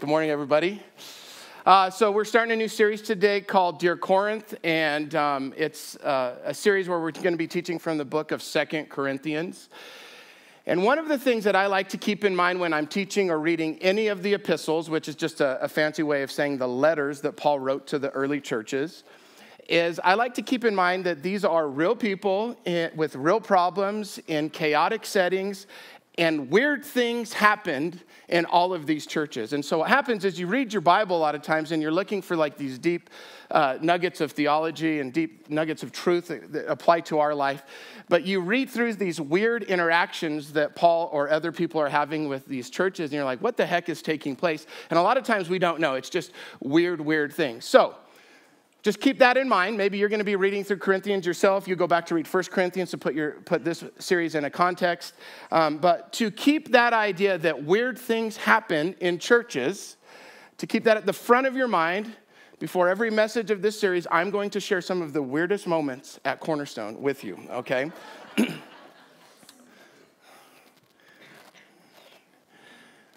Good morning, everybody. Uh, so, we're starting a new series today called Dear Corinth, and um, it's uh, a series where we're going to be teaching from the book of Second Corinthians. And one of the things that I like to keep in mind when I'm teaching or reading any of the epistles, which is just a, a fancy way of saying the letters that Paul wrote to the early churches, is I like to keep in mind that these are real people with real problems in chaotic settings, and weird things happened in all of these churches. And so what happens is you read your Bible a lot of times and you're looking for like these deep uh, nuggets of theology and deep nuggets of truth that, that apply to our life. But you read through these weird interactions that Paul or other people are having with these churches and you're like, what the heck is taking place? And a lot of times we don't know. It's just weird, weird things. So, just keep that in mind. Maybe you're going to be reading through Corinthians yourself. You go back to read 1 Corinthians to put, your, put this series in a context. Um, but to keep that idea that weird things happen in churches, to keep that at the front of your mind, before every message of this series, I'm going to share some of the weirdest moments at Cornerstone with you, okay?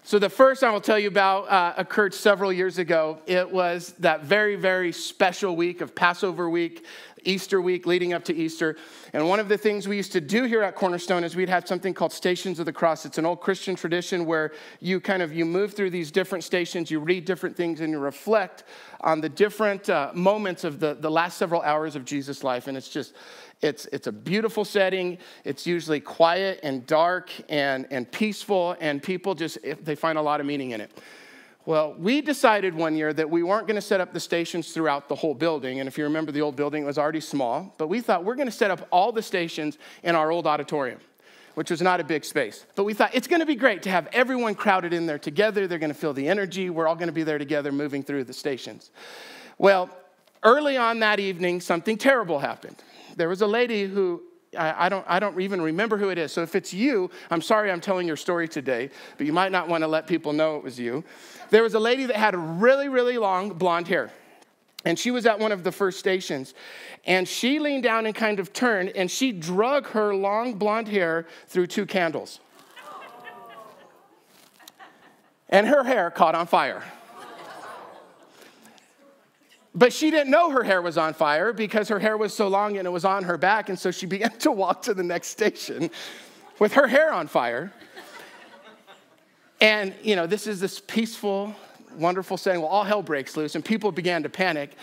So, the first I will tell you about uh, occurred several years ago. It was that very, very special week of Passover week, Easter week, leading up to Easter. And one of the things we used to do here at Cornerstone is we'd have something called Stations of the Cross. It's an old Christian tradition where you kind of you move through these different stations, you read different things, and you reflect on the different uh, moments of the, the last several hours of Jesus' life. And it's just, it's, it's a beautiful setting. It's usually quiet and dark and, and peaceful, and people just, they find a lot of meaning in it. Well, we decided one year that we weren't going to set up the stations throughout the whole building. And if you remember the old building, it was already small. But we thought we're going to set up all the stations in our old auditorium, which was not a big space. But we thought it's going to be great to have everyone crowded in there together. They're going to feel the energy. We're all going to be there together moving through the stations. Well, early on that evening, something terrible happened there was a lady who I, I, don't, I don't even remember who it is. So if it's you, I'm sorry I'm telling your story today, but you might not want to let people know it was you. There was a lady that had really, really long blonde hair. And she was at one of the first stations. And she leaned down and kind of turned, and she drug her long blonde hair through two candles. And her hair caught on fire. But she didn't know her hair was on fire because her hair was so long and it was on her back. And so she began to walk to the next station with her hair on fire. And, you know, this is this peaceful, wonderful setting. Well, all hell breaks loose and people began to panic.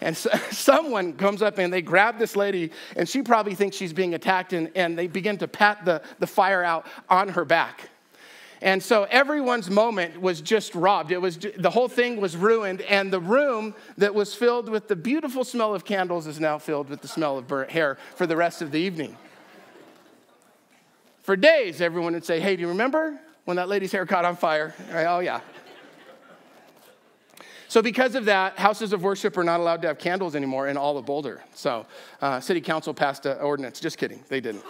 And so, someone comes up and they grab this lady, and she probably thinks she's being attacked, and, and they begin to pat the, the fire out on her back. And so everyone's moment was just robbed. It was the whole thing was ruined, and the room that was filled with the beautiful smell of candles is now filled with the smell of burnt hair for the rest of the evening. For days, everyone would say, "Hey, do you remember when that lady's hair caught on fire?" Oh yeah. So, because of that, houses of worship are not allowed to have candles anymore in all of Boulder. So, uh, city council passed an ordinance. Just kidding, they didn't.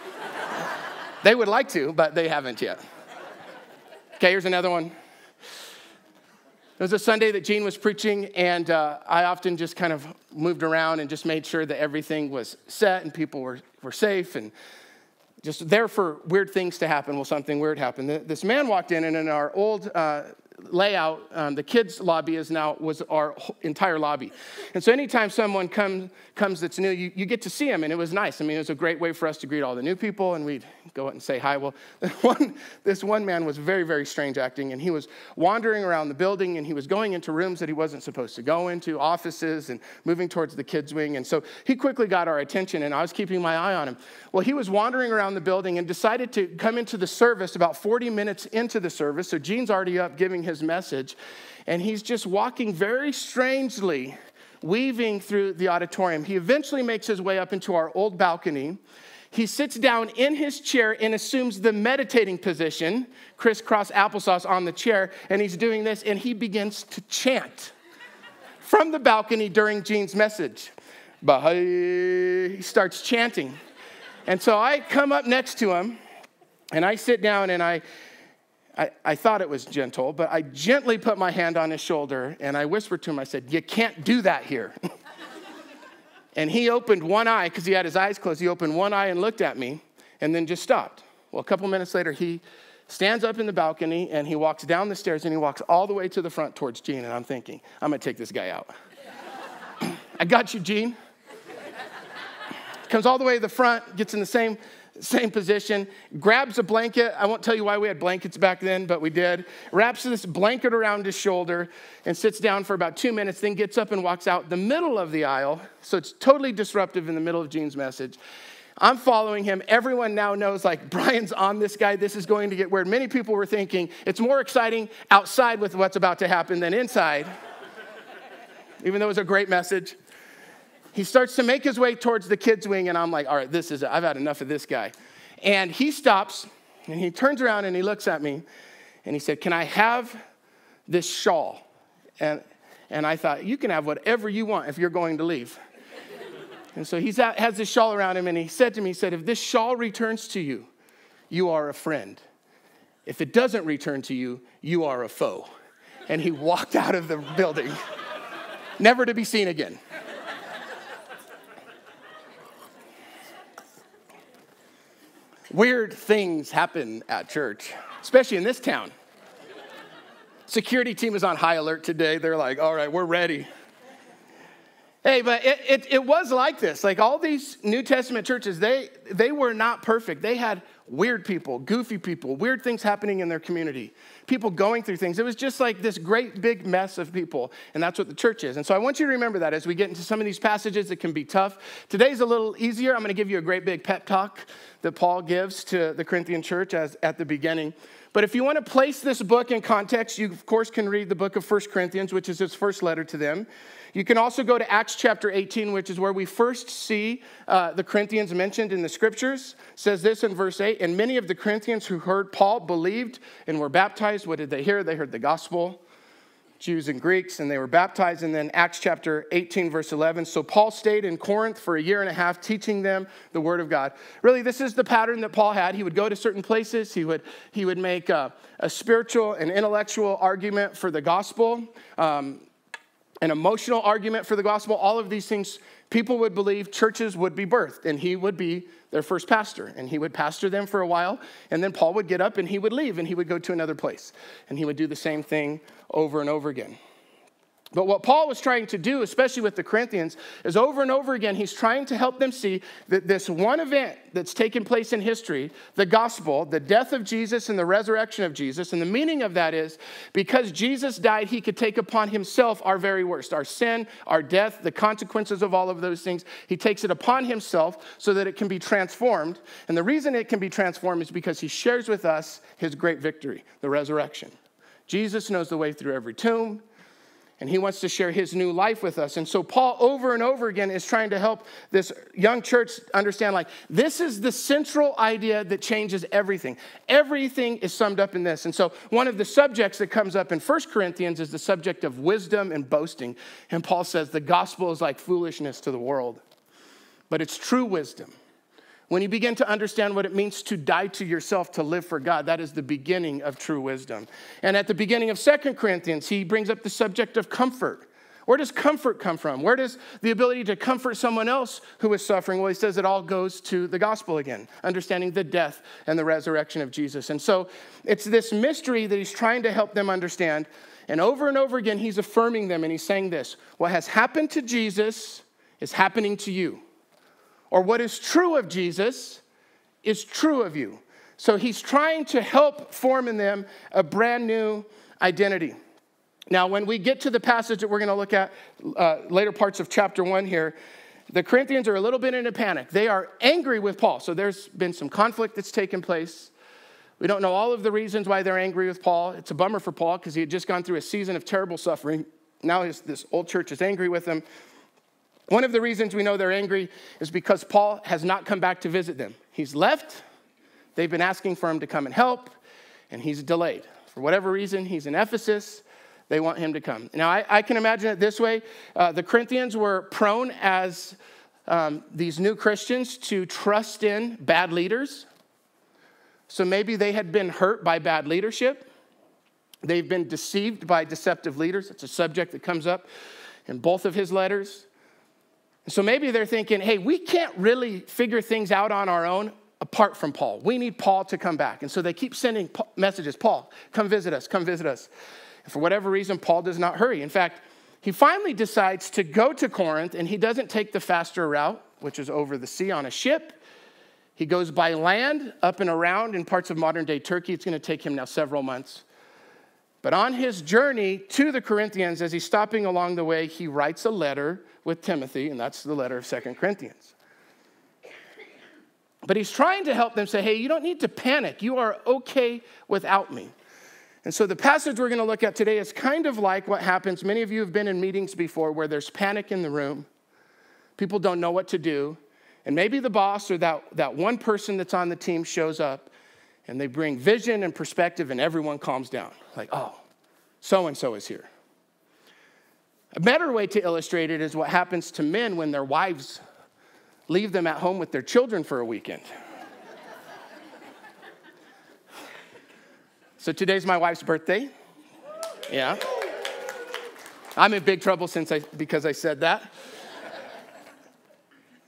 they would like to, but they haven't yet. Okay, here's another one. It was a Sunday that Gene was preaching, and uh, I often just kind of moved around and just made sure that everything was set and people were, were safe and just there for weird things to happen. Well, something weird happened. This man walked in, and in our old uh, layout, um, the kids' lobby is now was our entire lobby. And so anytime someone come, comes that's new, you, you get to see them, and it was nice. I mean, it was a great way for us to greet all the new people, and we'd go out and say hi. Well, one, this one man was very, very strange acting, and he was wandering around the building, and he was going into rooms that he wasn't supposed to go into, offices, and moving towards the kids' wing. And so he quickly got our attention, and I was keeping my eye on him. Well, he was wandering around the building and decided to come into the service about 40 minutes into the service. So Gene's already up giving his message, and he's just walking very strangely, weaving through the auditorium. He eventually makes his way up into our old balcony. He sits down in his chair and assumes the meditating position, crisscross applesauce on the chair, and he's doing this, and he begins to chant from the balcony during Gene's message. He starts chanting. And so I come up next to him and I sit down and I I, I thought it was gentle, but I gently put my hand on his shoulder and I whispered to him, I said, You can't do that here. and he opened one eye because he had his eyes closed. He opened one eye and looked at me and then just stopped. Well, a couple minutes later, he stands up in the balcony and he walks down the stairs and he walks all the way to the front towards Gene. And I'm thinking, I'm gonna take this guy out. I got you, Gene. Comes all the way to the front, gets in the same same position, grabs a blanket. I won't tell you why we had blankets back then, but we did. Wraps this blanket around his shoulder and sits down for about two minutes, then gets up and walks out the middle of the aisle. So it's totally disruptive in the middle of Gene's message. I'm following him. Everyone now knows, like, Brian's on this guy. This is going to get weird. Many people were thinking it's more exciting outside with what's about to happen than inside, even though it was a great message he starts to make his way towards the kids' wing, and I'm like, all right, this is, I've had enough of this guy. And he stops and he turns around and he looks at me and he said, Can I have this shawl? And, and I thought, You can have whatever you want if you're going to leave. and so he has this shawl around him and he said to me, He said, If this shawl returns to you, you are a friend. If it doesn't return to you, you are a foe. And he walked out of the building, never to be seen again. Weird things happen at church, especially in this town. Security team is on high alert today. They're like, all right, we're ready. Hey, but it, it, it, was like this. Like all these New Testament churches, they, they were not perfect. They had weird people, goofy people, weird things happening in their community, people going through things. It was just like this great big mess of people, and that's what the church is. And so I want you to remember that as we get into some of these passages that can be tough. Today's a little easier. I'm going to give you a great big pep talk that Paul gives to the Corinthian church as, at the beginning. But if you want to place this book in context, you of course can read the book of First Corinthians, which is his first letter to them. You can also go to Acts chapter 18, which is where we first see uh, the Corinthians mentioned in the scriptures. It says this in verse 8 And many of the Corinthians who heard Paul believed and were baptized. What did they hear? They heard the gospel. Jews and Greeks, and they were baptized. And then Acts chapter 18, verse 11. So Paul stayed in Corinth for a year and a half, teaching them the word of God. Really, this is the pattern that Paul had. He would go to certain places, he would, he would make a, a spiritual and intellectual argument for the gospel, um, an emotional argument for the gospel. All of these things people would believe churches would be birthed, and he would be their first pastor. And he would pastor them for a while, and then Paul would get up and he would leave and he would go to another place. And he would do the same thing over and over again. But what Paul was trying to do, especially with the Corinthians, is over and over again, he's trying to help them see that this one event that's taken place in history, the gospel, the death of Jesus and the resurrection of Jesus, and the meaning of that is because Jesus died, he could take upon himself our very worst, our sin, our death, the consequences of all of those things. He takes it upon himself so that it can be transformed. And the reason it can be transformed is because he shares with us his great victory, the resurrection. Jesus knows the way through every tomb and he wants to share his new life with us. And so Paul over and over again is trying to help this young church understand like this is the central idea that changes everything. Everything is summed up in this. And so one of the subjects that comes up in First Corinthians is the subject of wisdom and boasting. And Paul says the gospel is like foolishness to the world, but it's true wisdom. When you begin to understand what it means to die to yourself to live for God, that is the beginning of true wisdom. And at the beginning of Second Corinthians, he brings up the subject of comfort. Where does comfort come from? Where does the ability to comfort someone else who is suffering? Well, he says it all goes to the gospel again, understanding the death and the resurrection of Jesus. And so it's this mystery that he's trying to help them understand. And over and over again, he's affirming them and he's saying this What has happened to Jesus is happening to you or what is true of Jesus is true of you. So he's trying to help form in them a brand new identity. Now, when we get to the passage that we're going to look at uh, later parts of chapter one here, the Corinthians are a little bit in a panic. They are angry with Paul. So there's been some conflict that's taken place. We don't know all of the reasons why they're angry with Paul. It's a bummer for Paul because he had just gone through a season of terrible suffering. Now his, this old church is angry with him. One of the reasons we know they're angry is because Paul has not come back to visit them. He's left, they've been asking for him to come and help, and he's delayed. For whatever reason, he's in Ephesus. They want him to come. Now, I, I can imagine it this way uh, the Corinthians were prone as um, these new Christians to trust in bad leaders. So maybe they had been hurt by bad leadership. They've been deceived by deceptive leaders. It's a subject that comes up in both of his letters. So maybe they're thinking, hey, we can't really figure things out on our own. apart from Paul. We need Paul to come back. And so they keep sending messages Paul, come visit us, come visit us. And for whatever reason, Paul does not hurry. In fact, he finally decides to go to Corinth and he doesn't take the faster route, which is over the sea on a ship. He goes by land up and around in parts of modern day Turkey. It's going to take him now several months. But on his journey to the Corinthians, as he's stopping along the way, he writes a letter with Timothy, and that's the letter of Second Corinthians. But he's trying to help them say, hey, you don't need to panic. You are okay without me. And so the passage we're going to look at today is kind of like what happens. Many of you have been in meetings before where there's panic in the room, people don't know what to do. And maybe the boss or that, that one person that's on the team shows up and they bring vision and perspective, and everyone calms down. Like, oh, so and so is here. A better way to illustrate it is what happens to men when their wives leave them at home with their children for a weekend. so today's my wife's birthday. Yeah. I'm in big trouble since I, because I said that.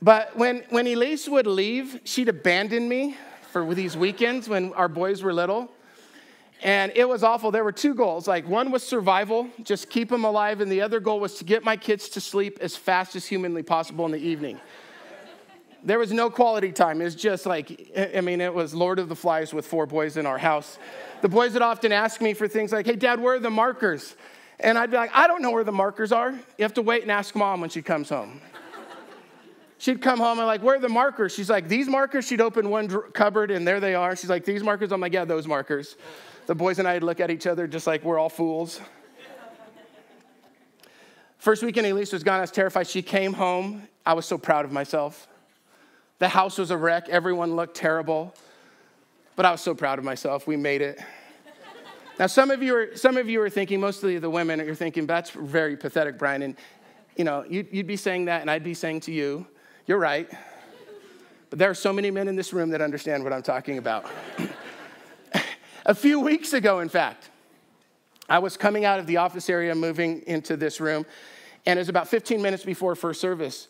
But when, when Elise would leave, she'd abandon me for these weekends when our boys were little. And it was awful. There were two goals. Like, one was survival, just keep them alive. And the other goal was to get my kids to sleep as fast as humanly possible in the evening. There was no quality time. It was just like, I mean, it was Lord of the Flies with four boys in our house. The boys would often ask me for things like, hey, Dad, where are the markers? And I'd be like, I don't know where the markers are. You have to wait and ask mom when she comes home. She'd come home and like, where are the markers? She's like, these markers. She'd open one cupboard and there they are. She's like, these markers. I'm like, yeah, those markers. The boys and I'd look at each other just like we're all fools. First weekend Elise was gone, I was terrified. She came home. I was so proud of myself. The house was a wreck. Everyone looked terrible. But I was so proud of myself. We made it. Now, some of you are, some of you are thinking, mostly the women, you're thinking, that's very pathetic, Brian. And, you know, you'd, you'd be saying that, and I'd be saying to you, you're right. But there are so many men in this room that understand what I'm talking about. a few weeks ago, in fact, I was coming out of the office area, moving into this room, and it was about 15 minutes before first service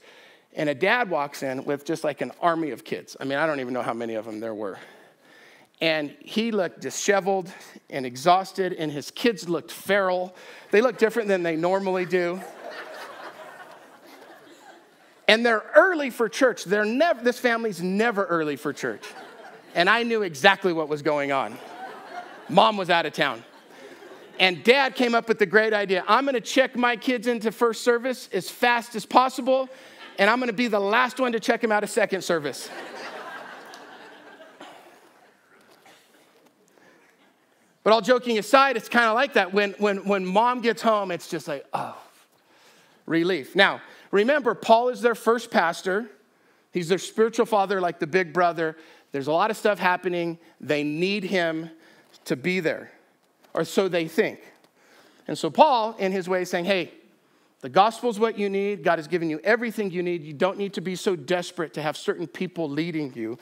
and a dad walks in with just like an army of kids. I mean, I don't even know how many of them there were. And he looked disheveled and exhausted, and his kids looked feral. They looked different than they normally do. And they're early for church. They're never, this family's never early for church. And I knew exactly what was going on. Mom was out of town. And dad came up with the great idea I'm gonna check my kids into first service as fast as possible and I'm gonna be the last one to check him out of second service. but all joking aside, it's kind of like that. When, when, when mom gets home, it's just like, oh, relief. Now, remember, Paul is their first pastor. He's their spiritual father, like the big brother. There's a lot of stuff happening. They need him to be there, or so they think. And so Paul, in his way, is saying, hey, the gospel is what you need. God has given you everything you need. You don't need to be so desperate to have certain people leading you.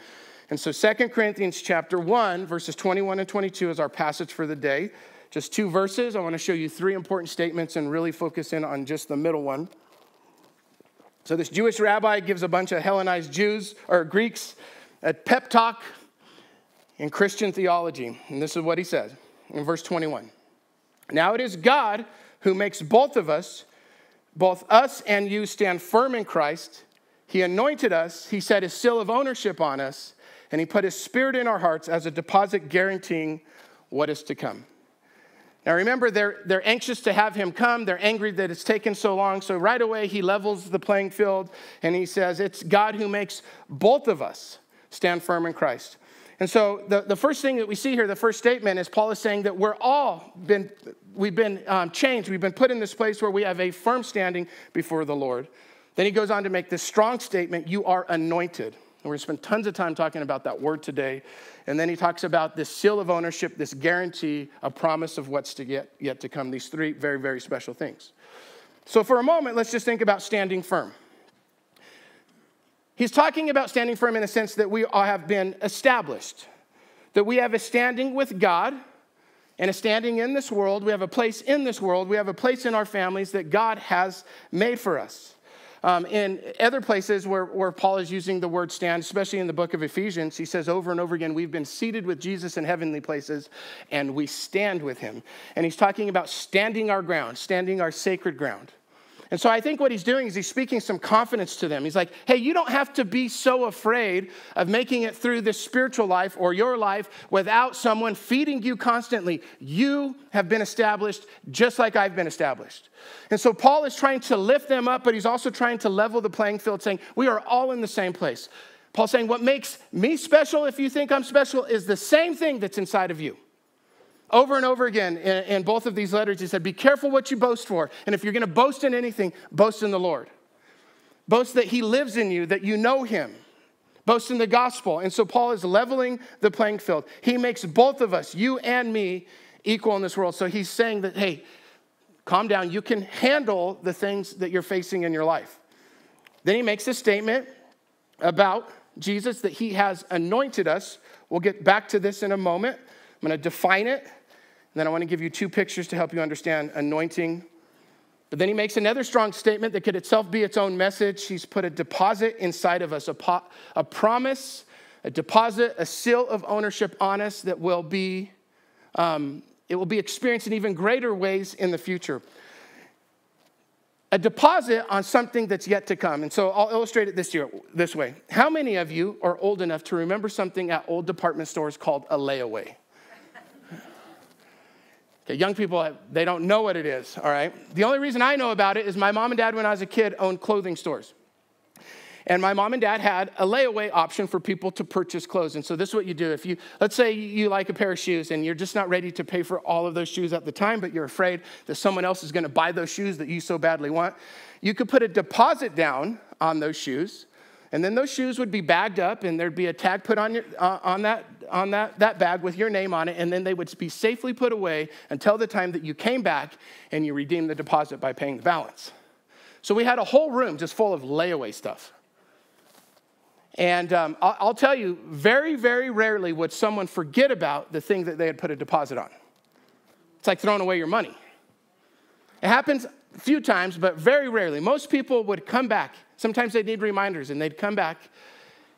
And so Second Corinthians chapter 1 verses 21 and 22 is our passage for the day. Just two verses. I want to show you three important statements and really focus in on just the middle one. So this Jewish rabbi gives a bunch of Hellenized Jews or Greeks a pep talk in Christian theology. And this is what he says in verse 21. Now it is God who makes both of us both us and you stand firm in Christ. He anointed us, He set His seal of ownership on us, and He put His Spirit in our hearts as a deposit guaranteeing what is to come. Now remember, they're, they're anxious to have him come. They're angry that it's taken so long. So right away, he levels the playing field and he says, It's God who makes both of us stand firm in Christ. And so the, the first thing that we see here, the first statement, is Paul is saying that we're all been, we've been um, changed. We've been put in this place where we have a firm standing before the Lord. Then he goes on to make this strong statement you are anointed. And we're going to spend tons of time talking about that word today. And then he talks about this seal of ownership, this guarantee, a promise of what's to get yet to come. These three very, very special things. So for a moment, let's just think about standing firm. He's talking about standing firm in the sense that we have been established, that we have a standing with God and a standing in this world. We have a place in this world. We have a place in our families that God has made for us. Um, in other places where, where Paul is using the word stand, especially in the book of Ephesians, he says over and over again, We've been seated with Jesus in heavenly places and we stand with him. And he's talking about standing our ground, standing our sacred ground. And so I think what he's doing is he's speaking some confidence to them. He's like, hey, you don't have to be so afraid of making it through this spiritual life or your life without someone feeding you constantly. You have been established just like I've been established. And so Paul is trying to lift them up, but he's also trying to level the playing field, saying, we are all in the same place. Paul saying, what makes me special, if you think I'm special, is the same thing that's inside of you. Over and over again in, in, both of these letters, he said, Be careful what you boast for. And if you're going to boast in anything, boast in the Lord. Boast that he lives in you, that you know him. Boast in the gospel. And so Paul is leveling the playing field. He makes both of us, you and me, equal in this world. So he's saying that, hey, calm down. You can handle the things that you're facing in your life. Then he makes a statement about Jesus that he has anointed us. We'll get back to this in a moment. I'm going to define it and then I want to give you two pictures to help you understand anointing. But then he makes another strong statement that could itself be its own message. He's put a deposit inside of us, a, po- a promise, a deposit, a seal of ownership on us that will be, um, it will be experienced in even greater ways in the future. A deposit on something that's yet to come. And so I'll illustrate it this year, this way. How many of you are old enough to remember something at old department stores called a layaway? Okay, young people, they don't know what it is, all right? The only reason I know about it is my mom and dad, when I was a kid, owned clothing stores. And my mom and dad had a layaway option for people to purchase clothes. And so this is what you do. If you, let's say you like a pair of shoes and you're just not ready to pay for all of those shoes at the time, but you're afraid that someone else is gonna buy those shoes that you so badly want, you could put a deposit down on those shoes. And then those shoes would be bagged up and there'd be a tag put on, your, uh, on that on that, that bag with your name on it, and then they would be safely put away until the time that you came back and you redeemed the deposit by paying the balance. So we had a whole room just full of layaway stuff. And um, I'll, I'll tell you, very, very rarely would someone forget about the thing that they had put a deposit on. It's like throwing away your money. It happens a few times, but very rarely. Most people would come back. Sometimes they'd need reminders, and they'd come back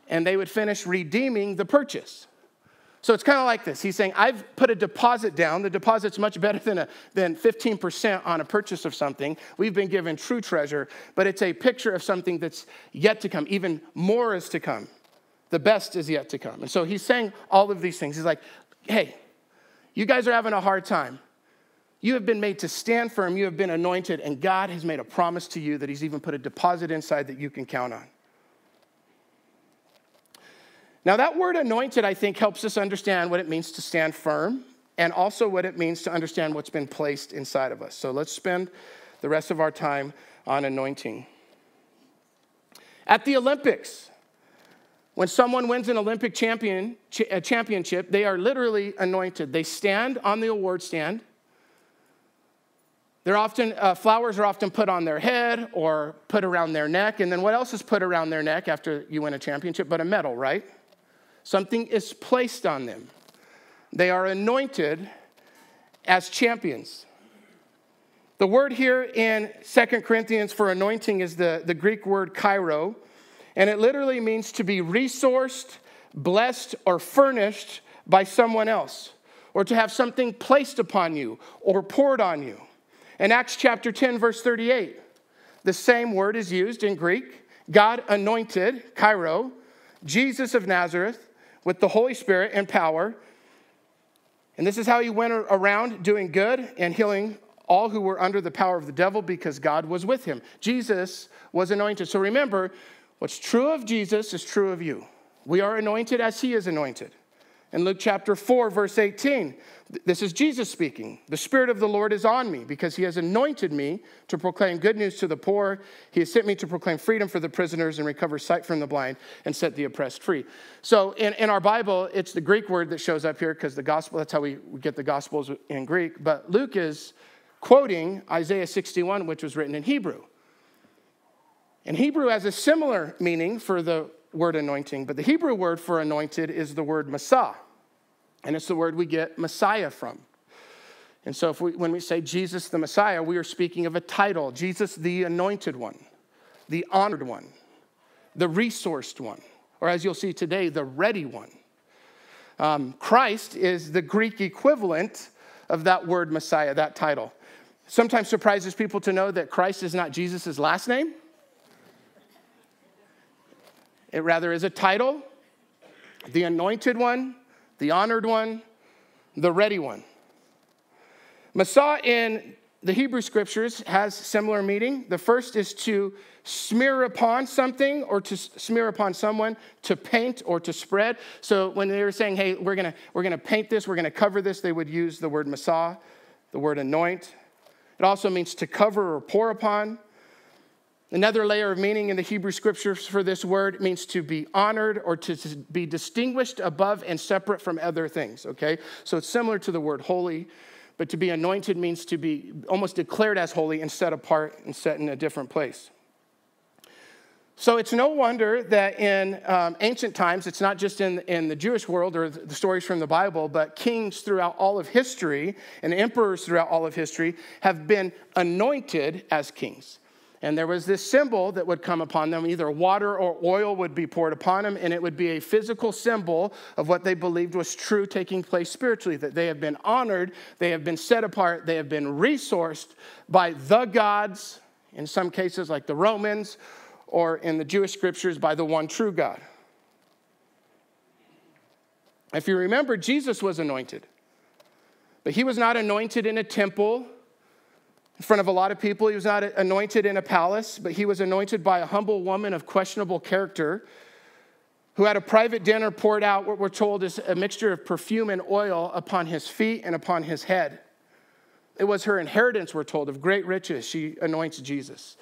and they would finish redeeming the purchase. So it's kind of like this. He's saying, I've put a deposit down. The deposit's much better than, a, than 15% on a purchase of something. We've been given true treasure, but it's a picture of something that's yet to come. Even more is to come. The best is yet to come. And so he's saying all of these things. He's like, hey, you guys are having a hard time. You have been made to stand firm. You have been anointed, and God has made a promise to you that He's even put a deposit inside that you can count on. Now, that word anointed, I think, helps us understand what it means to stand firm and also what it means to understand what's been placed inside of us. So let's spend the rest of our time on anointing. At the Olympics, when someone wins an Olympic champion, a championship, they are literally anointed. They stand on the award stand. They're often, uh, flowers are often put on their head or put around their neck. And then what else is put around their neck after you win a championship but a medal, right? Something is placed on them. They are anointed as champions. The word here in Second Corinthians for anointing is the, the Greek word kairo, and it literally means to be resourced, blessed, or furnished by someone else, or to have something placed upon you or poured on you. In Acts chapter 10, verse 38, the same word is used in Greek. God anointed, Cairo, Jesus of Nazareth with the Holy Spirit and power. And this is how he went around doing good and healing all who were under the power of the devil because God was with him. Jesus was anointed. So remember, what's true of Jesus is true of you. We are anointed as he is anointed. In Luke chapter 4, verse 18, this is Jesus speaking. The Spirit of the Lord is on me because he has anointed me to proclaim good news to the poor. He has sent me to proclaim freedom for the prisoners and recover sight from the blind and set the oppressed free. So in, in our Bible, it's the Greek word that shows up here because the gospel, that's how we get the gospels in Greek. But Luke is quoting Isaiah 61, which was written in Hebrew. And Hebrew has a similar meaning for the word anointing, but the Hebrew word for anointed is the word masah. And it's the word we get Messiah from. And so we, when we say Jesus the Messiah, we are speaking of a title, Jesus the anointed one. the honored one, the resourced one, or as you'll see today, the ready one. Um, Christ is the Greek equivalent of that word Messiah, that title. Sometimes surprises people to know that Christ is not Jesus' last name. It rather is a title, the anointed one, the honored one, the ready one. Messiah in the Hebrew scriptures has similar meaning. The first is to smear upon something or to smear upon someone, to paint or to spread. So when they were saying, hey, we're gonna, we're gonna paint this, we're gonna cover this, they would use the word Messiah, the word anoint. It also means to cover or pour upon. Another layer of meaning in the Hebrew scriptures for this word means to be honored or to be distinguished above and separate from other things, okay? So it's similar to the word holy, but to be anointed means to be almost declared as holy and set apart and set in a different place. So it's no wonder that in um, ancient times, it's not just in, in the Jewish world or the stories from the Bible, but kings throughout all of history and emperors throughout all of history have been anointed as kings. And there was this symbol that would come upon them. Either water or oil would be poured upon them, and it would be a physical symbol of what they believed was true taking place spiritually that they have been honored, they have been set apart, they have been resourced by the gods, in some cases, like the Romans, or in the Jewish scriptures, by the one true God. If you remember, Jesus was anointed, but he was not anointed in a temple in front of a lot of people. He was not anointed in a palace, but he was anointed by a humble woman of questionable character who had a private dinner poured out, what we're told is a mixture of perfume and oil upon his feet and upon his head. It was her inheritance, we're told, of great riches. She anoints Jesus.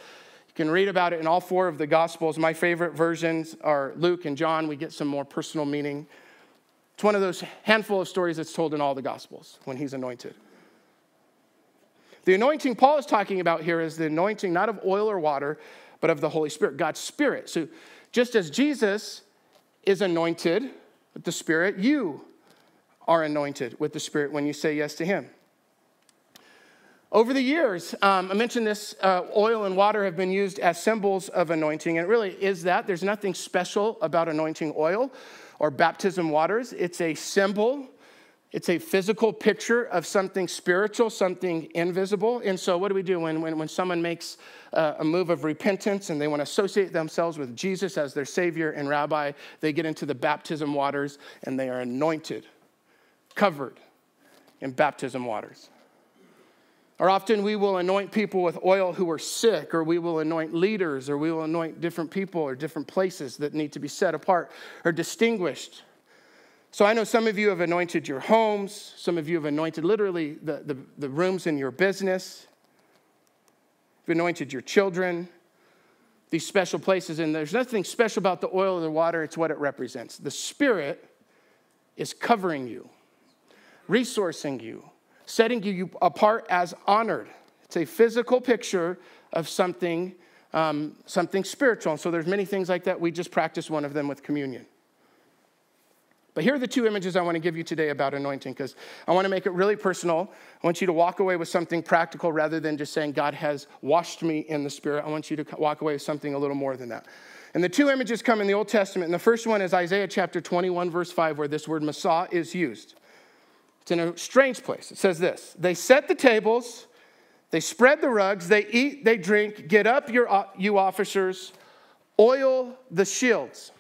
You can read about it in all four of the Gospels. My favorite versions are Luke and John. We get some more personal meaning. It's one of those handful of stories that's told in all the Gospels when he's anointed. The anointing Paul is talking about here is the anointing not of oil or water, but of the Holy Spirit, God's Spirit. So just as Jesus is anointed with the Spirit, you are anointed with the Spirit when you say yes to Him. Over the years, um, I mentioned this uh, oil and water have been used as symbols of anointing, and it really is that. There's nothing special about anointing oil or baptism waters, it's a symbol it's a physical picture of something spiritual, something invisible. And so, what do we do when, when, when someone makes a, a move of repentance and they want to associate themselves with Jesus as their Savior and Rabbi? They get into the baptism waters and they are anointed, covered in baptism waters. Or often we will anoint people with oil who are sick, or we will anoint leaders, or we will anoint different people or different places that need to be set apart or distinguished. So I know some of you have anointed your homes, some of you have anointed literally the, the, the rooms in your business, you've anointed your children, these special places. And there's nothing special about the oil or the water, it's what it represents. The Spirit is covering you, resourcing you, setting you apart as honored. It's a physical picture of something, um, something spiritual. And so there's many things like that. We just practice one of them with communion. But here are the two images I want to give you today about anointing because I want to make it really personal. I want you to walk away with something practical rather than just saying, God has washed me in the Spirit. I want you to walk away with something a little more than that. And the two images come in the Old Testament. And the first one is Isaiah chapter 21, verse 5, where this word Messiah is used. It's in a strange place. It says this They set the tables, they spread the rugs, they eat, they drink. Get up, your, you officers, oil the shields.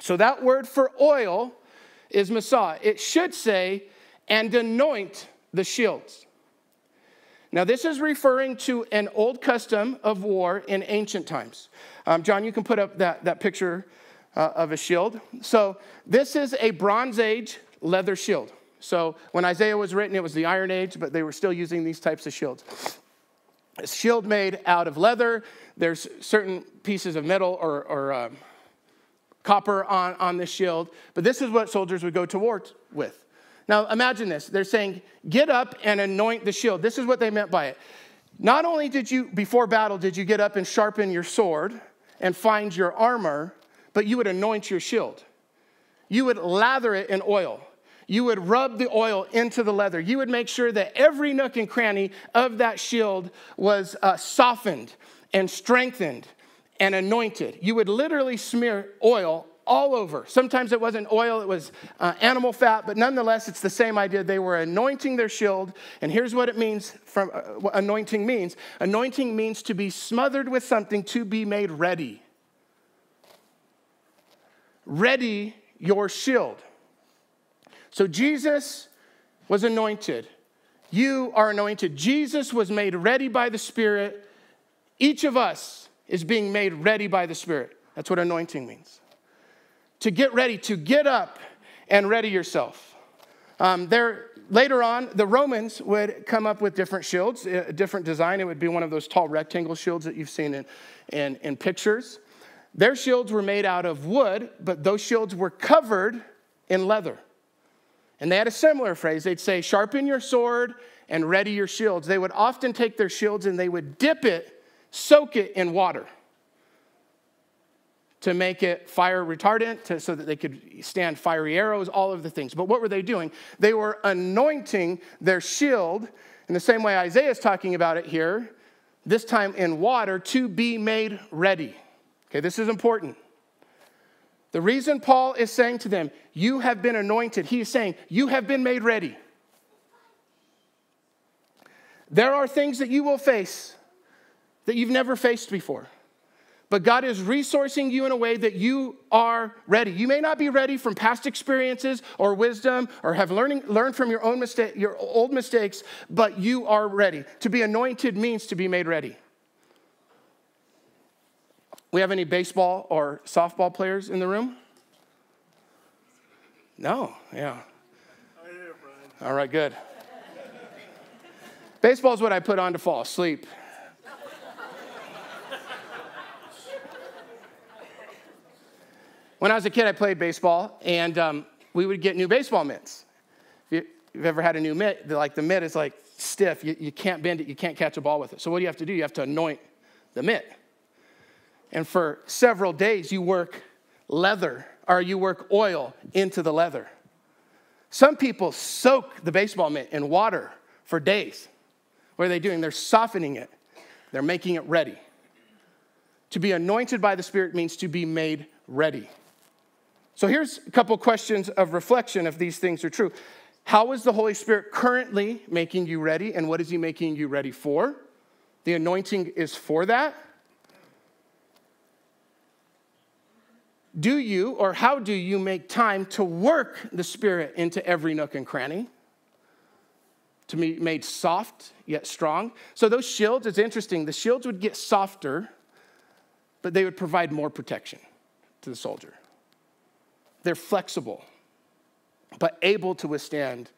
So that word for oil is Messiah. It should say, and anoint the shields. Now, this is referring to an old custom of war in ancient times. Um, John, you can put up that, that picture uh, of a shield. So, this is a Bronze Age leather shield. So, when Isaiah was written, it was the Iron Age, but they were still using these types of shields. A shield made out of leather. There's certain pieces of metal or, or um, copper on, on the shield. But this is what soldiers would go to war with. Now imagine this. They're saying, get up and anoint the shield. This is what they meant by it. Not only did you, before battle, did you get up and sharpen your sword and find your armor, but you would anoint your shield. You would lather it in oil. You would rub the oil into the leather. You would make sure that every nook and cranny of that shield was uh, softened and strengthened and anointed. You would literally smear oil all over. Sometimes it wasn't oil, it was uh, animal fat, but nonetheless, it's the same idea. They were anointing their shield, and here's what it means from uh, what anointing means anointing means to be smothered with something to be made ready. Ready your shield. So Jesus was anointed. You are anointed. Jesus was made ready by the Spirit. Each of us is being made ready by the Spirit. That's what anointing means to get ready, to get up and ready yourself. Um, there, later on, the Romans would come up with different shields, a different design. It would be one of those tall rectangle shields that you've seen in, in, in pictures. Their shields were made out of wood, but those shields were covered in leather. And they had a similar phrase. They'd say, sharpen your sword and ready your shields. They would often take their shields and they would dip it, soak it in water to make it fire retardant to, so that they could stand fiery arrows, all of the things. But what were they doing? They were anointing their shield in the same way Isaiah is talking about it here, this time in water, to be made ready. Okay, this is important. The reason Paul is saying to them, You have been anointed, he is saying, You have been made ready. There are things that you will face that you've never faced before but God is resourcing you in a way that you are ready. You may not be ready from past experiences or wisdom or have learning, learned from your own mistake, your old mistakes, but you are ready. To be anointed means to be made ready. We have any baseball or softball players in the room? No, yeah. All right, good. Baseball is what I put on to fall asleep. When I was a kid, I played baseball, and um, we would get new baseball mitts. If you've ever had a new mitt, like the mitt is like stiff. You, you can't bend it. You can't catch a ball with it. So what do you have to do? You have to anoint the mitt. And for several days, you work leather or you work oil into the leather. Some people soak the baseball mitt in water for days. What are they doing? They're softening it, they're making it ready. To be anointed by the Spirit means to be made ready. So here's a couple questions of reflection if these things are true. How is the Holy Spirit currently making you ready, and what is He making you ready for? The anointing is for that. Do you, or how do you make time to work the Spirit into every nook and cranny? To be made soft yet strong. So, those shields, it's interesting. The shields would get softer, but they would provide more protection to the soldier. They're flexible, but able to withstand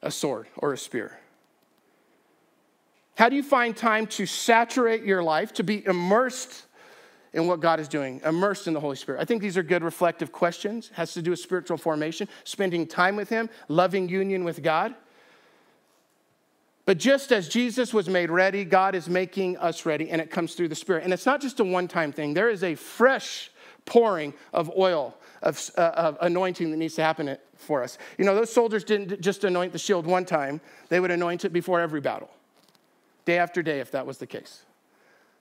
a sword or a spear. How do you find time to saturate your life, to be immersed in what God is doing, immersed in the Holy Spirit? I think these are good reflective questions. It has to do with spiritual formation, spending time with Him, loving union with God. But just as Jesus was made ready, God is making us ready, and it comes through the Spirit. And it's not just a one time thing, there is a fresh pouring of oil of, uh, of anointing that needs to happen for us. You know, those soldiers didn't just anoint the shield one time, they would anoint it before every battle, day after day, if that was the case.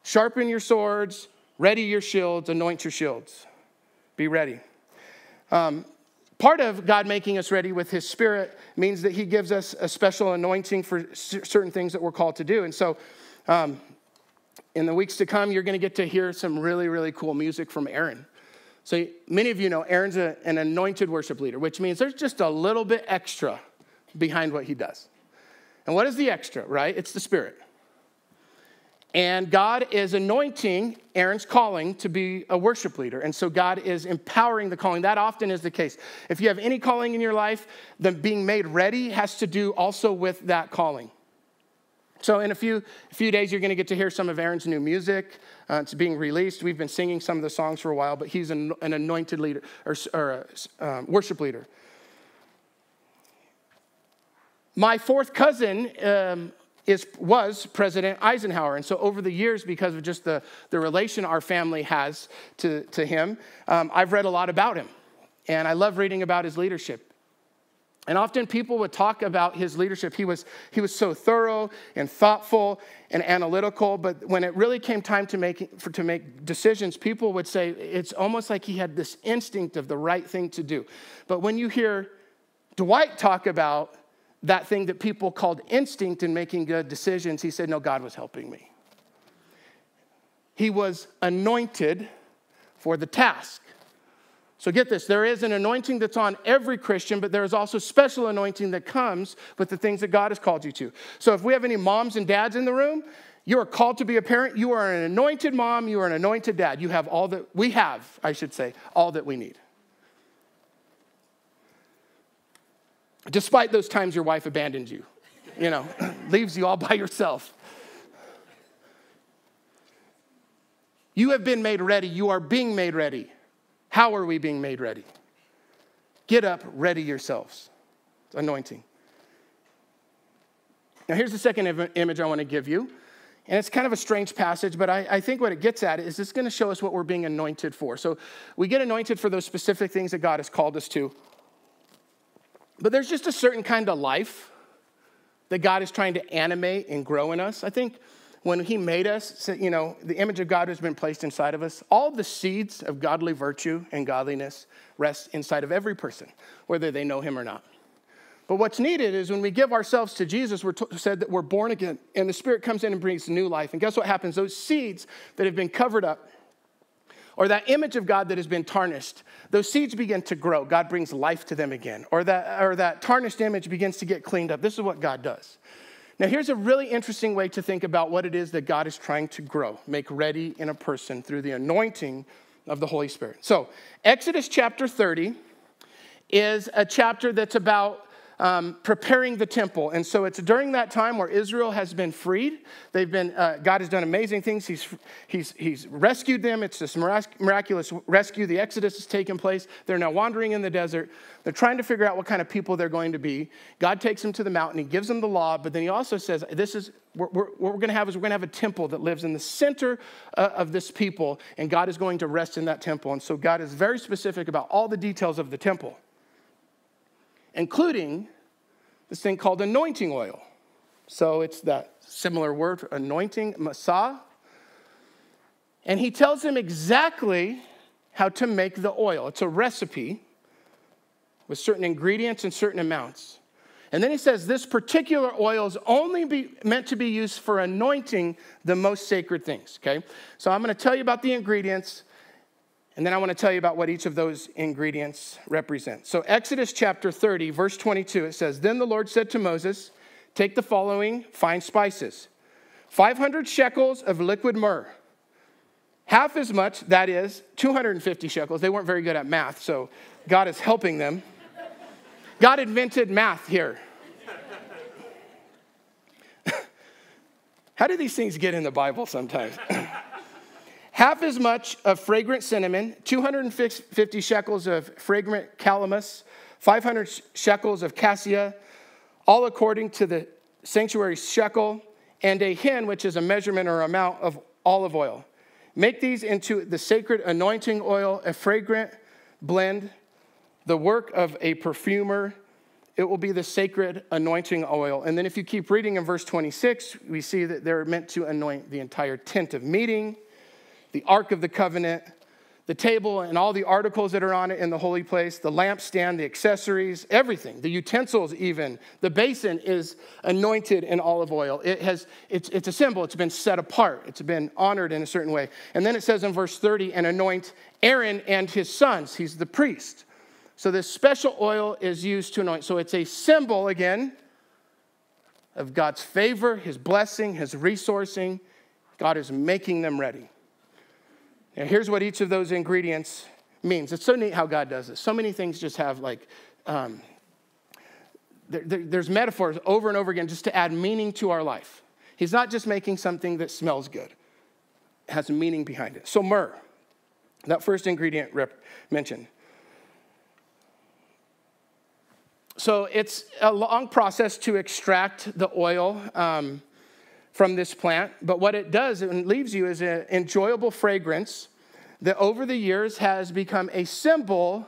Sharpen your swords, ready your shields, anoint your shields. Be ready. Um, part of God making us ready with His Spirit means that He gives us a special anointing for certain things that we're called to do. And so, um, in the weeks to come, you're going to get to hear some really, really cool music from Aaron. So many of you know Aaron's a, an anointed worship leader, which means there's just a little bit extra behind what he does. And what is the extra, right? It's the Spirit. And God is anointing Aaron's calling to be a worship leader. And so God is empowering the calling. That often is the case. If you have any calling in your life, then being made ready has to do also with that calling. So, in a few, a few days, you're going to get to hear some of Aaron's new music. Uh, it's being released. We've been singing some of the songs for a while, but he's an, an anointed leader or, or a um, worship leader. My fourth cousin um, is, was President Eisenhower. And so, over the years, because of just the, the relation our family has to, to him, um, I've read a lot about him. And I love reading about his leadership. And often people would talk about his leadership. He was, he was so thorough and thoughtful and analytical, but when it really came time to make, for, to make decisions, people would say it's almost like he had this instinct of the right thing to do. But when you hear Dwight talk about that thing that people called instinct in making good decisions, he said, No, God was helping me. He was anointed for the task. So get this there is an anointing that's on every Christian, but there is also special anointing that comes with the things that God has called you to. So if we have any moms and dads in the room, you are called to be a parent. You are an anointed mom, you are an anointed dad. You have all that we have, I should say, all that we need. Despite those times your wife abandons you, you know, leaves you all by yourself. You have been made ready. You are being made ready. How are we being made ready? Get up, ready yourselves. It's anointing. Now, here's the second image I want to give you. And it's kind of a strange passage, but I, I think what it gets at is it's going to show us what we're being anointed for. So we get anointed for those specific things that God has called us to. But there's just a certain kind of life that God is trying to animate and grow in us. I think when he made us, you know, the image of God has been placed inside of us. All the seeds of godly virtue and godliness rest inside of every person, whether they know him or not. But what's needed is when we give ourselves to Jesus, we're t- said that we're born again, and the Spirit comes in and brings new life. And guess what happens? Those seeds that have been covered up, or that image of God that has been tarnished, those seeds begin to grow. God brings life to them again. Or that, or that tarnished image begins to get cleaned up. This is what God does. Now, here's a really interesting way to think about what it is that God is trying to grow, make ready in a person through the anointing of the Holy Spirit. So, Exodus chapter 30 is a chapter that's about um, preparing the temple. And so it's during that time where Israel has been freed. They've been, uh, God has done amazing things. He's, he's, he's rescued them. It's this miraculous rescue. The Exodus has taken place. They're now wandering in the desert. They're trying to figure out what kind of people they're going to be. God takes them to the mountain. He gives them the law, but then he also says, This is we're, we're, what we're going to have is we're going to have a temple that lives in the center uh, of this people, and God is going to rest in that temple. And so God is very specific about all the details of the temple including this thing called anointing oil. So it's that similar word anointing, masah. And he tells him exactly how to make the oil. It's a recipe with certain ingredients and certain amounts. And then he says this particular oil is only be, meant to be used for anointing the most sacred things, okay? So I'm going to tell you about the ingredients and then I want to tell you about what each of those ingredients represents. So, Exodus chapter 30, verse 22, it says, Then the Lord said to Moses, Take the following fine spices 500 shekels of liquid myrrh, half as much, that is 250 shekels. They weren't very good at math, so God is helping them. God invented math here. How do these things get in the Bible sometimes? half as much of fragrant cinnamon, 250 shekels of fragrant calamus, 500 shekels of cassia, all according to the sanctuary shekel, and a hin, which is a measurement or amount of olive oil. Make these into the sacred anointing oil, a fragrant blend, the work of a perfumer. It will be the sacred anointing oil. And then if you keep reading in verse 26, we see that they're meant to anoint the entire tent of meeting the Ark of the Covenant, the table and all the articles that are on it in the holy place, the lampstand, the accessories, everything, the utensils, even. The basin is anointed in olive oil. It has, it's, it's a symbol, it's been set apart, it's been honored in a certain way. And then it says in verse 30, and anoint Aaron and his sons. He's the priest. So this special oil is used to anoint. So it's a symbol, again, of God's favor, his blessing, his resourcing. God is making them ready. Now, here's what each of those ingredients means. It's so neat how God does this. So many things just have like, um, there, there, there's metaphors over and over again just to add meaning to our life. He's not just making something that smells good, it has a meaning behind it. So, myrrh, that first ingredient rep- mentioned. So, it's a long process to extract the oil. Um, from this plant, but what it does, and leaves you is an enjoyable fragrance that over the years has become a symbol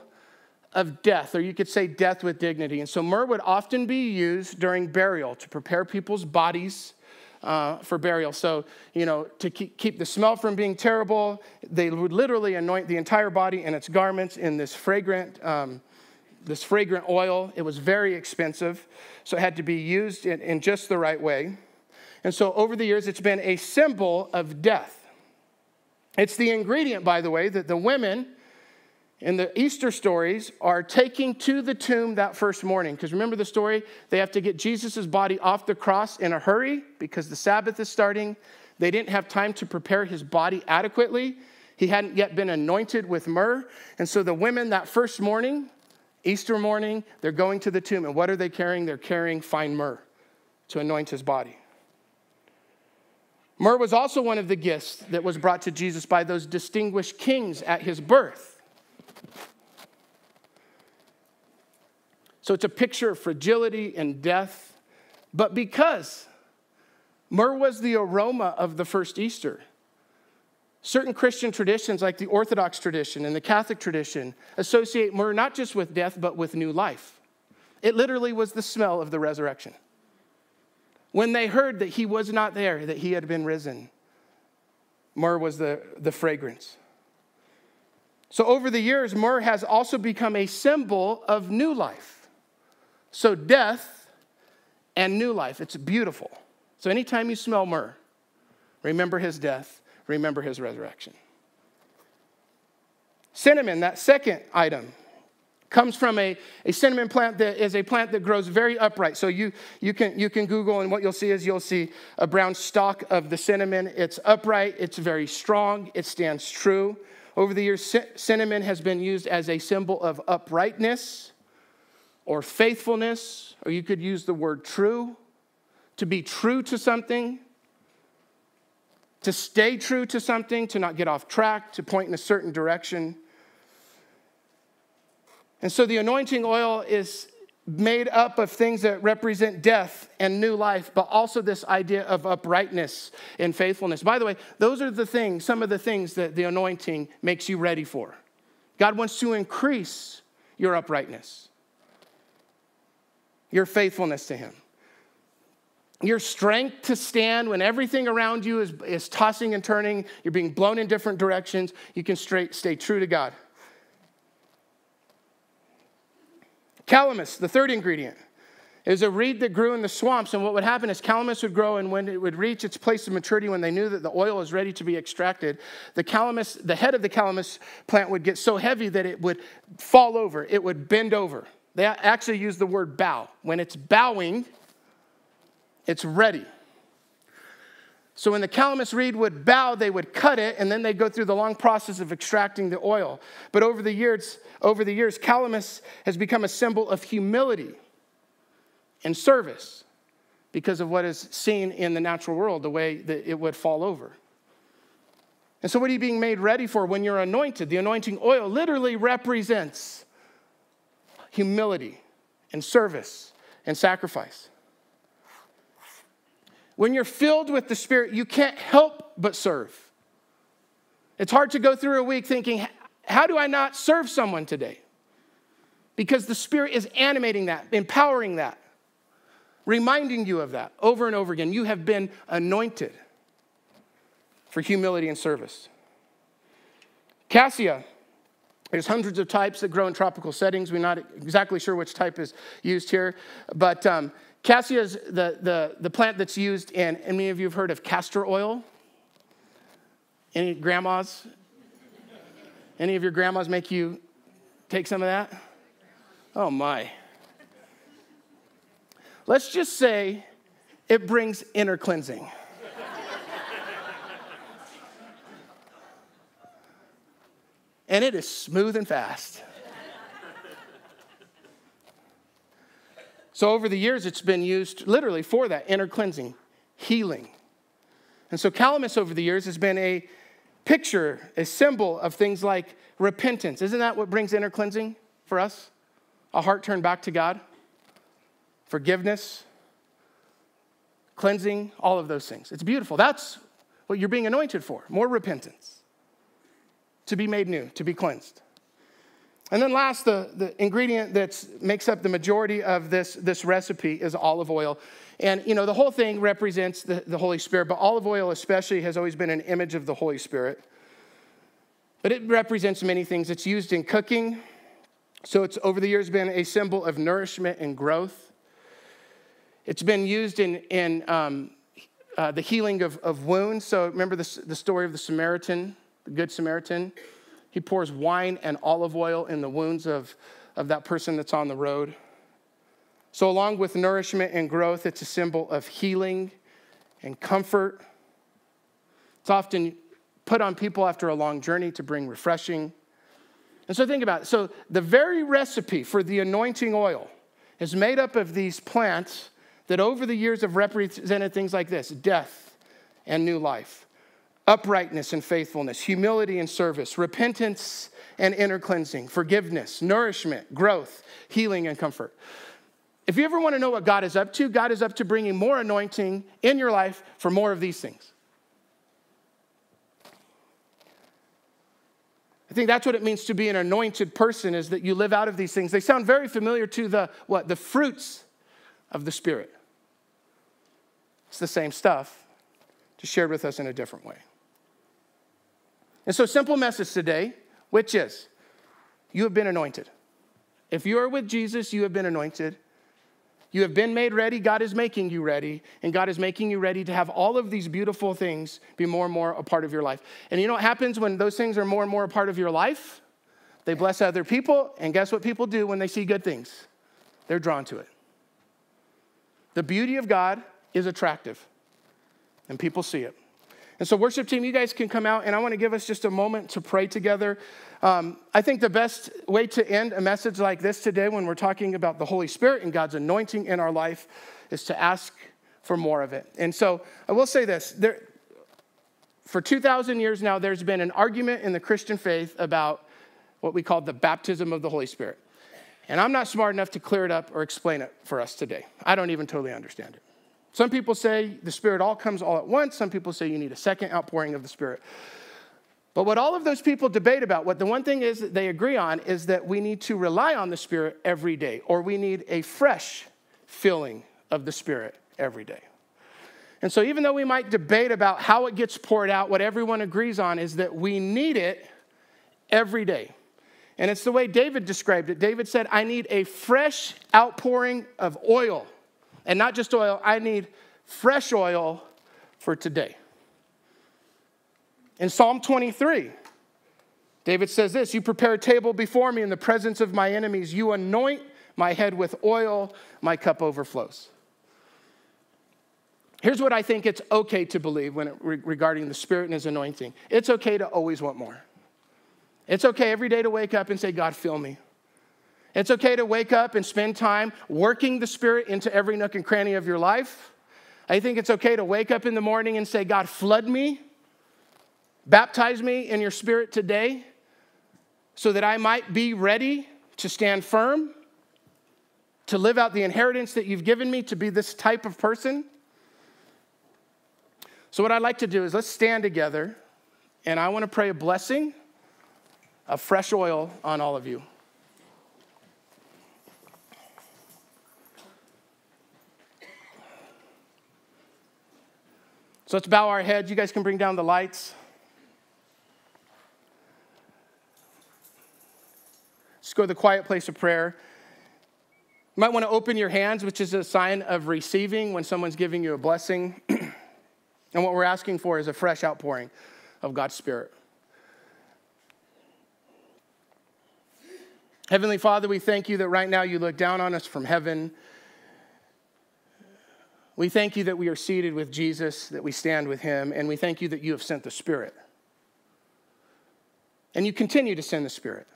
of death, or you could say death with dignity. And so myrrh would often be used during burial to prepare people's bodies uh, for burial. So, you know, to keep, keep the smell from being terrible, they would literally anoint the entire body and its garments in this fragrant, um, this fragrant oil. It was very expensive, so it had to be used in, in just the right way. And so, over the years, it's been a symbol of death. It's the ingredient, by the way, that the women in the Easter stories are taking to the tomb that first morning. Because remember the story? They have to get Jesus' body off the cross in a hurry because the Sabbath is starting. They didn't have time to prepare his body adequately. He hadn't yet been anointed with myrrh. And so the women that first morning, Easter morning, they're going to the tomb. And what are they carrying? They're carrying fine myrrh to anoint his body. Myrrh was also one of the gifts that was brought to Jesus by those distinguished kings at his birth. So it's a picture of fragility and death. But because myrrh was the aroma of the first Easter, certain Christian traditions, like the Orthodox tradition and the Catholic tradition, associate myrrh not just with death, but with new life. It literally was the smell of the resurrection. When they heard that he was not there, that he had been risen, myrrh was the, the fragrance. So, over the years, myrrh has also become a symbol of new life. So, death and new life. It's beautiful. So, anytime you smell myrrh, remember his death, remember his resurrection. Cinnamon, that second item, comes from a, a cinnamon plant that is a plant that grows very upright. So you, you, can, you can Google, and what you'll see is you'll see a brown stalk of the cinnamon. It's upright, it's very strong, it stands true. Over the years, cinnamon has been used as a symbol of uprightness or faithfulness, or you could use the word true, to be true to something, to stay true to something, to not get off track, to point in a certain direction. And so the anointing oil is made up of things that represent death and new life, but also this idea of uprightness and faithfulness. By the way, those are the things, some of the things that the anointing makes you ready for. God wants to increase your uprightness, your faithfulness to Him, your strength to stand when everything around you is, is tossing and turning, you're being blown in different directions. You can straight, stay true to God. Calamus, the third ingredient, is a reed that grew in the swamps. And what would happen is calamus would grow, and when it would reach its place of maturity, when they knew that the oil was ready to be extracted, the calamus, the head of the calamus plant would get so heavy that it would fall over, it would bend over. They actually use the word bow. When it's bowing, it's ready. So when the calamus reed would bow, they would cut it, and then they'd go through the long process of extracting the oil. But over the years, over the years, calamus has become a symbol of humility and service because of what is seen in the natural world, the way that it would fall over. And so, what are you being made ready for when you're anointed? The anointing oil literally represents humility and service and sacrifice. When you're filled with the Spirit, you can't help but serve. It's hard to go through a week thinking, how do I not serve someone today? Because the Spirit is animating that, empowering that, reminding you of that over and over again. You have been anointed for humility and service. Cassia, there's hundreds of types that grow in tropical settings. We're not exactly sure which type is used here, but um, Cassia is the, the, the plant that's used in, and many of you have heard of castor oil. Any grandmas? Any of your grandmas make you take some of that? Oh my. Let's just say it brings inner cleansing. And it is smooth and fast. So, over the years, it's been used literally for that inner cleansing, healing. And so, calamus over the years has been a picture, a symbol of things like repentance. Isn't that what brings inner cleansing for us? A heart turned back to God, forgiveness, cleansing, all of those things. It's beautiful. That's what you're being anointed for more repentance, to be made new, to be cleansed. And then last, the, the ingredient that makes up the majority of this, this recipe is olive oil. And, you know, the whole thing represents the, the Holy Spirit, but olive oil especially has always been an image of the Holy Spirit. But it represents many things. It's used in cooking, so it's over the years been a symbol of nourishment and growth. It's been used in, in um, uh, the healing of, of wounds. So remember the, the story of the Samaritan, the Good Samaritan? He pours wine and olive oil in the wounds of, of that person that's on the road. So, along with nourishment and growth, it's a symbol of healing and comfort. It's often put on people after a long journey to bring refreshing. And so, think about it. So, the very recipe for the anointing oil is made up of these plants that over the years have represented things like this death and new life uprightness and faithfulness, humility and service, repentance and inner cleansing, forgiveness, nourishment, growth, healing, and comfort. If you ever want to know what God is up to, God is up to bringing more anointing in your life for more of these things. I think that's what it means to be an anointed person is that you live out of these things. They sound very familiar to the what? The fruits of the spirit. It's the same stuff, just shared with us in a different way. And so, simple message today, which is you have been anointed. If you are with Jesus, you have been anointed. You have been made ready. God is making you ready. And God is making you ready to have all of these beautiful things be more and more a part of your life. And you know what happens when those things are more and more a part of your life? They bless other people. And guess what people do when they see good things? They're drawn to it. The beauty of God is attractive, and people see it. And so, worship team, you guys can come out, and I want to give us just a moment to pray together. Um, I think the best way to end a message like this today, when we're talking about the Holy Spirit and God's anointing in our life, is to ask for more of it. And so, I will say this there, for 2,000 years now, there's been an argument in the Christian faith about what we call the baptism of the Holy Spirit. And I'm not smart enough to clear it up or explain it for us today. I don't even totally understand it. Some people say the Spirit all comes all at once. Some people say you need a second outpouring of the Spirit. But what all of those people debate about, what the one thing is that they agree on is that we need to rely on the Spirit every day, or we need a fresh filling of the Spirit every day. And so, even though we might debate about how it gets poured out, what everyone agrees on is that we need it every day. And it's the way David described it. David said, I need a fresh outpouring of oil and not just oil, I need fresh oil for today. In Psalm 23, David says this You prepare a table before me in the presence of my enemies. You anoint my head with oil, my cup overflows. Here's what I think it's okay to believe when it, regarding the Spirit and His anointing it's okay to always want more. It's okay every day to wake up and say, God, fill me. It's okay to wake up and spend time working the Spirit into every nook and cranny of your life. I think it's okay to wake up in the morning and say, God, flood me, baptize me in your Spirit today so that I might be ready to stand firm, to live out the inheritance that you've given me, to be this type of person. So, what I'd like to do is let's stand together, and I want to pray a blessing of fresh oil on all of you. So let's bow our heads. You guys can bring down the lights. Let's go to the quiet place of prayer. You might want to open your hands, which is a sign of receiving when someone's giving you a blessing. and what we're asking for is a fresh outpouring of God's Spirit. Heavenly Father, we thank you that right now you look down on us from heaven. We thank you that we are seated with Jesus, that we stand with him, and we thank you that you have sent the Spirit. And you continue to send the Spirit.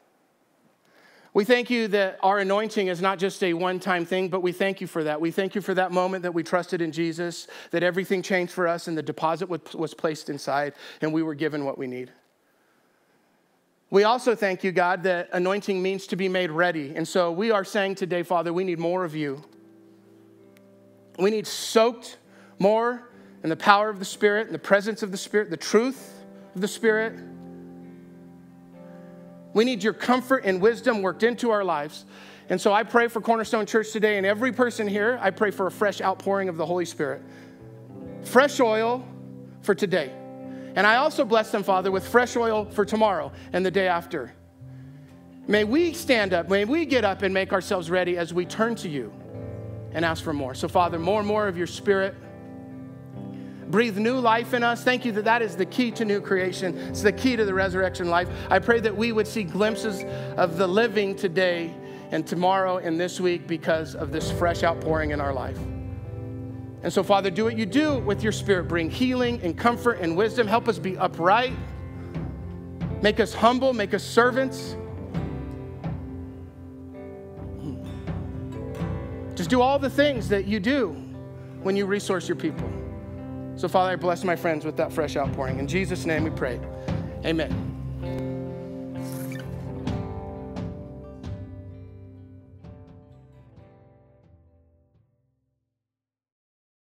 We thank you that our anointing is not just a one time thing, but we thank you for that. We thank you for that moment that we trusted in Jesus, that everything changed for us and the deposit was placed inside and we were given what we need. We also thank you, God, that anointing means to be made ready. And so we are saying today, Father, we need more of you. We need soaked more in the power of the Spirit, in the presence of the Spirit, the truth of the Spirit. We need your comfort and wisdom worked into our lives. And so I pray for Cornerstone Church today and every person here, I pray for a fresh outpouring of the Holy Spirit. Fresh oil for today. And I also bless them, Father, with fresh oil for tomorrow and the day after. May we stand up, may we get up and make ourselves ready as we turn to you and ask for more. So, Father, more and more of your spirit. Breathe new life in us. Thank you that that is the key to new creation. It's the key to the resurrection life. I pray that we would see glimpses of the living today and tomorrow and this week because of this fresh outpouring in our life. And so, Father, do what you do with your spirit. Bring healing and comfort and wisdom. Help us be upright. Make us humble. Make us servants. Just do all the things that you do when you resource your people. So, Father, I bless my friends with that fresh outpouring. In Jesus' name we pray. Amen.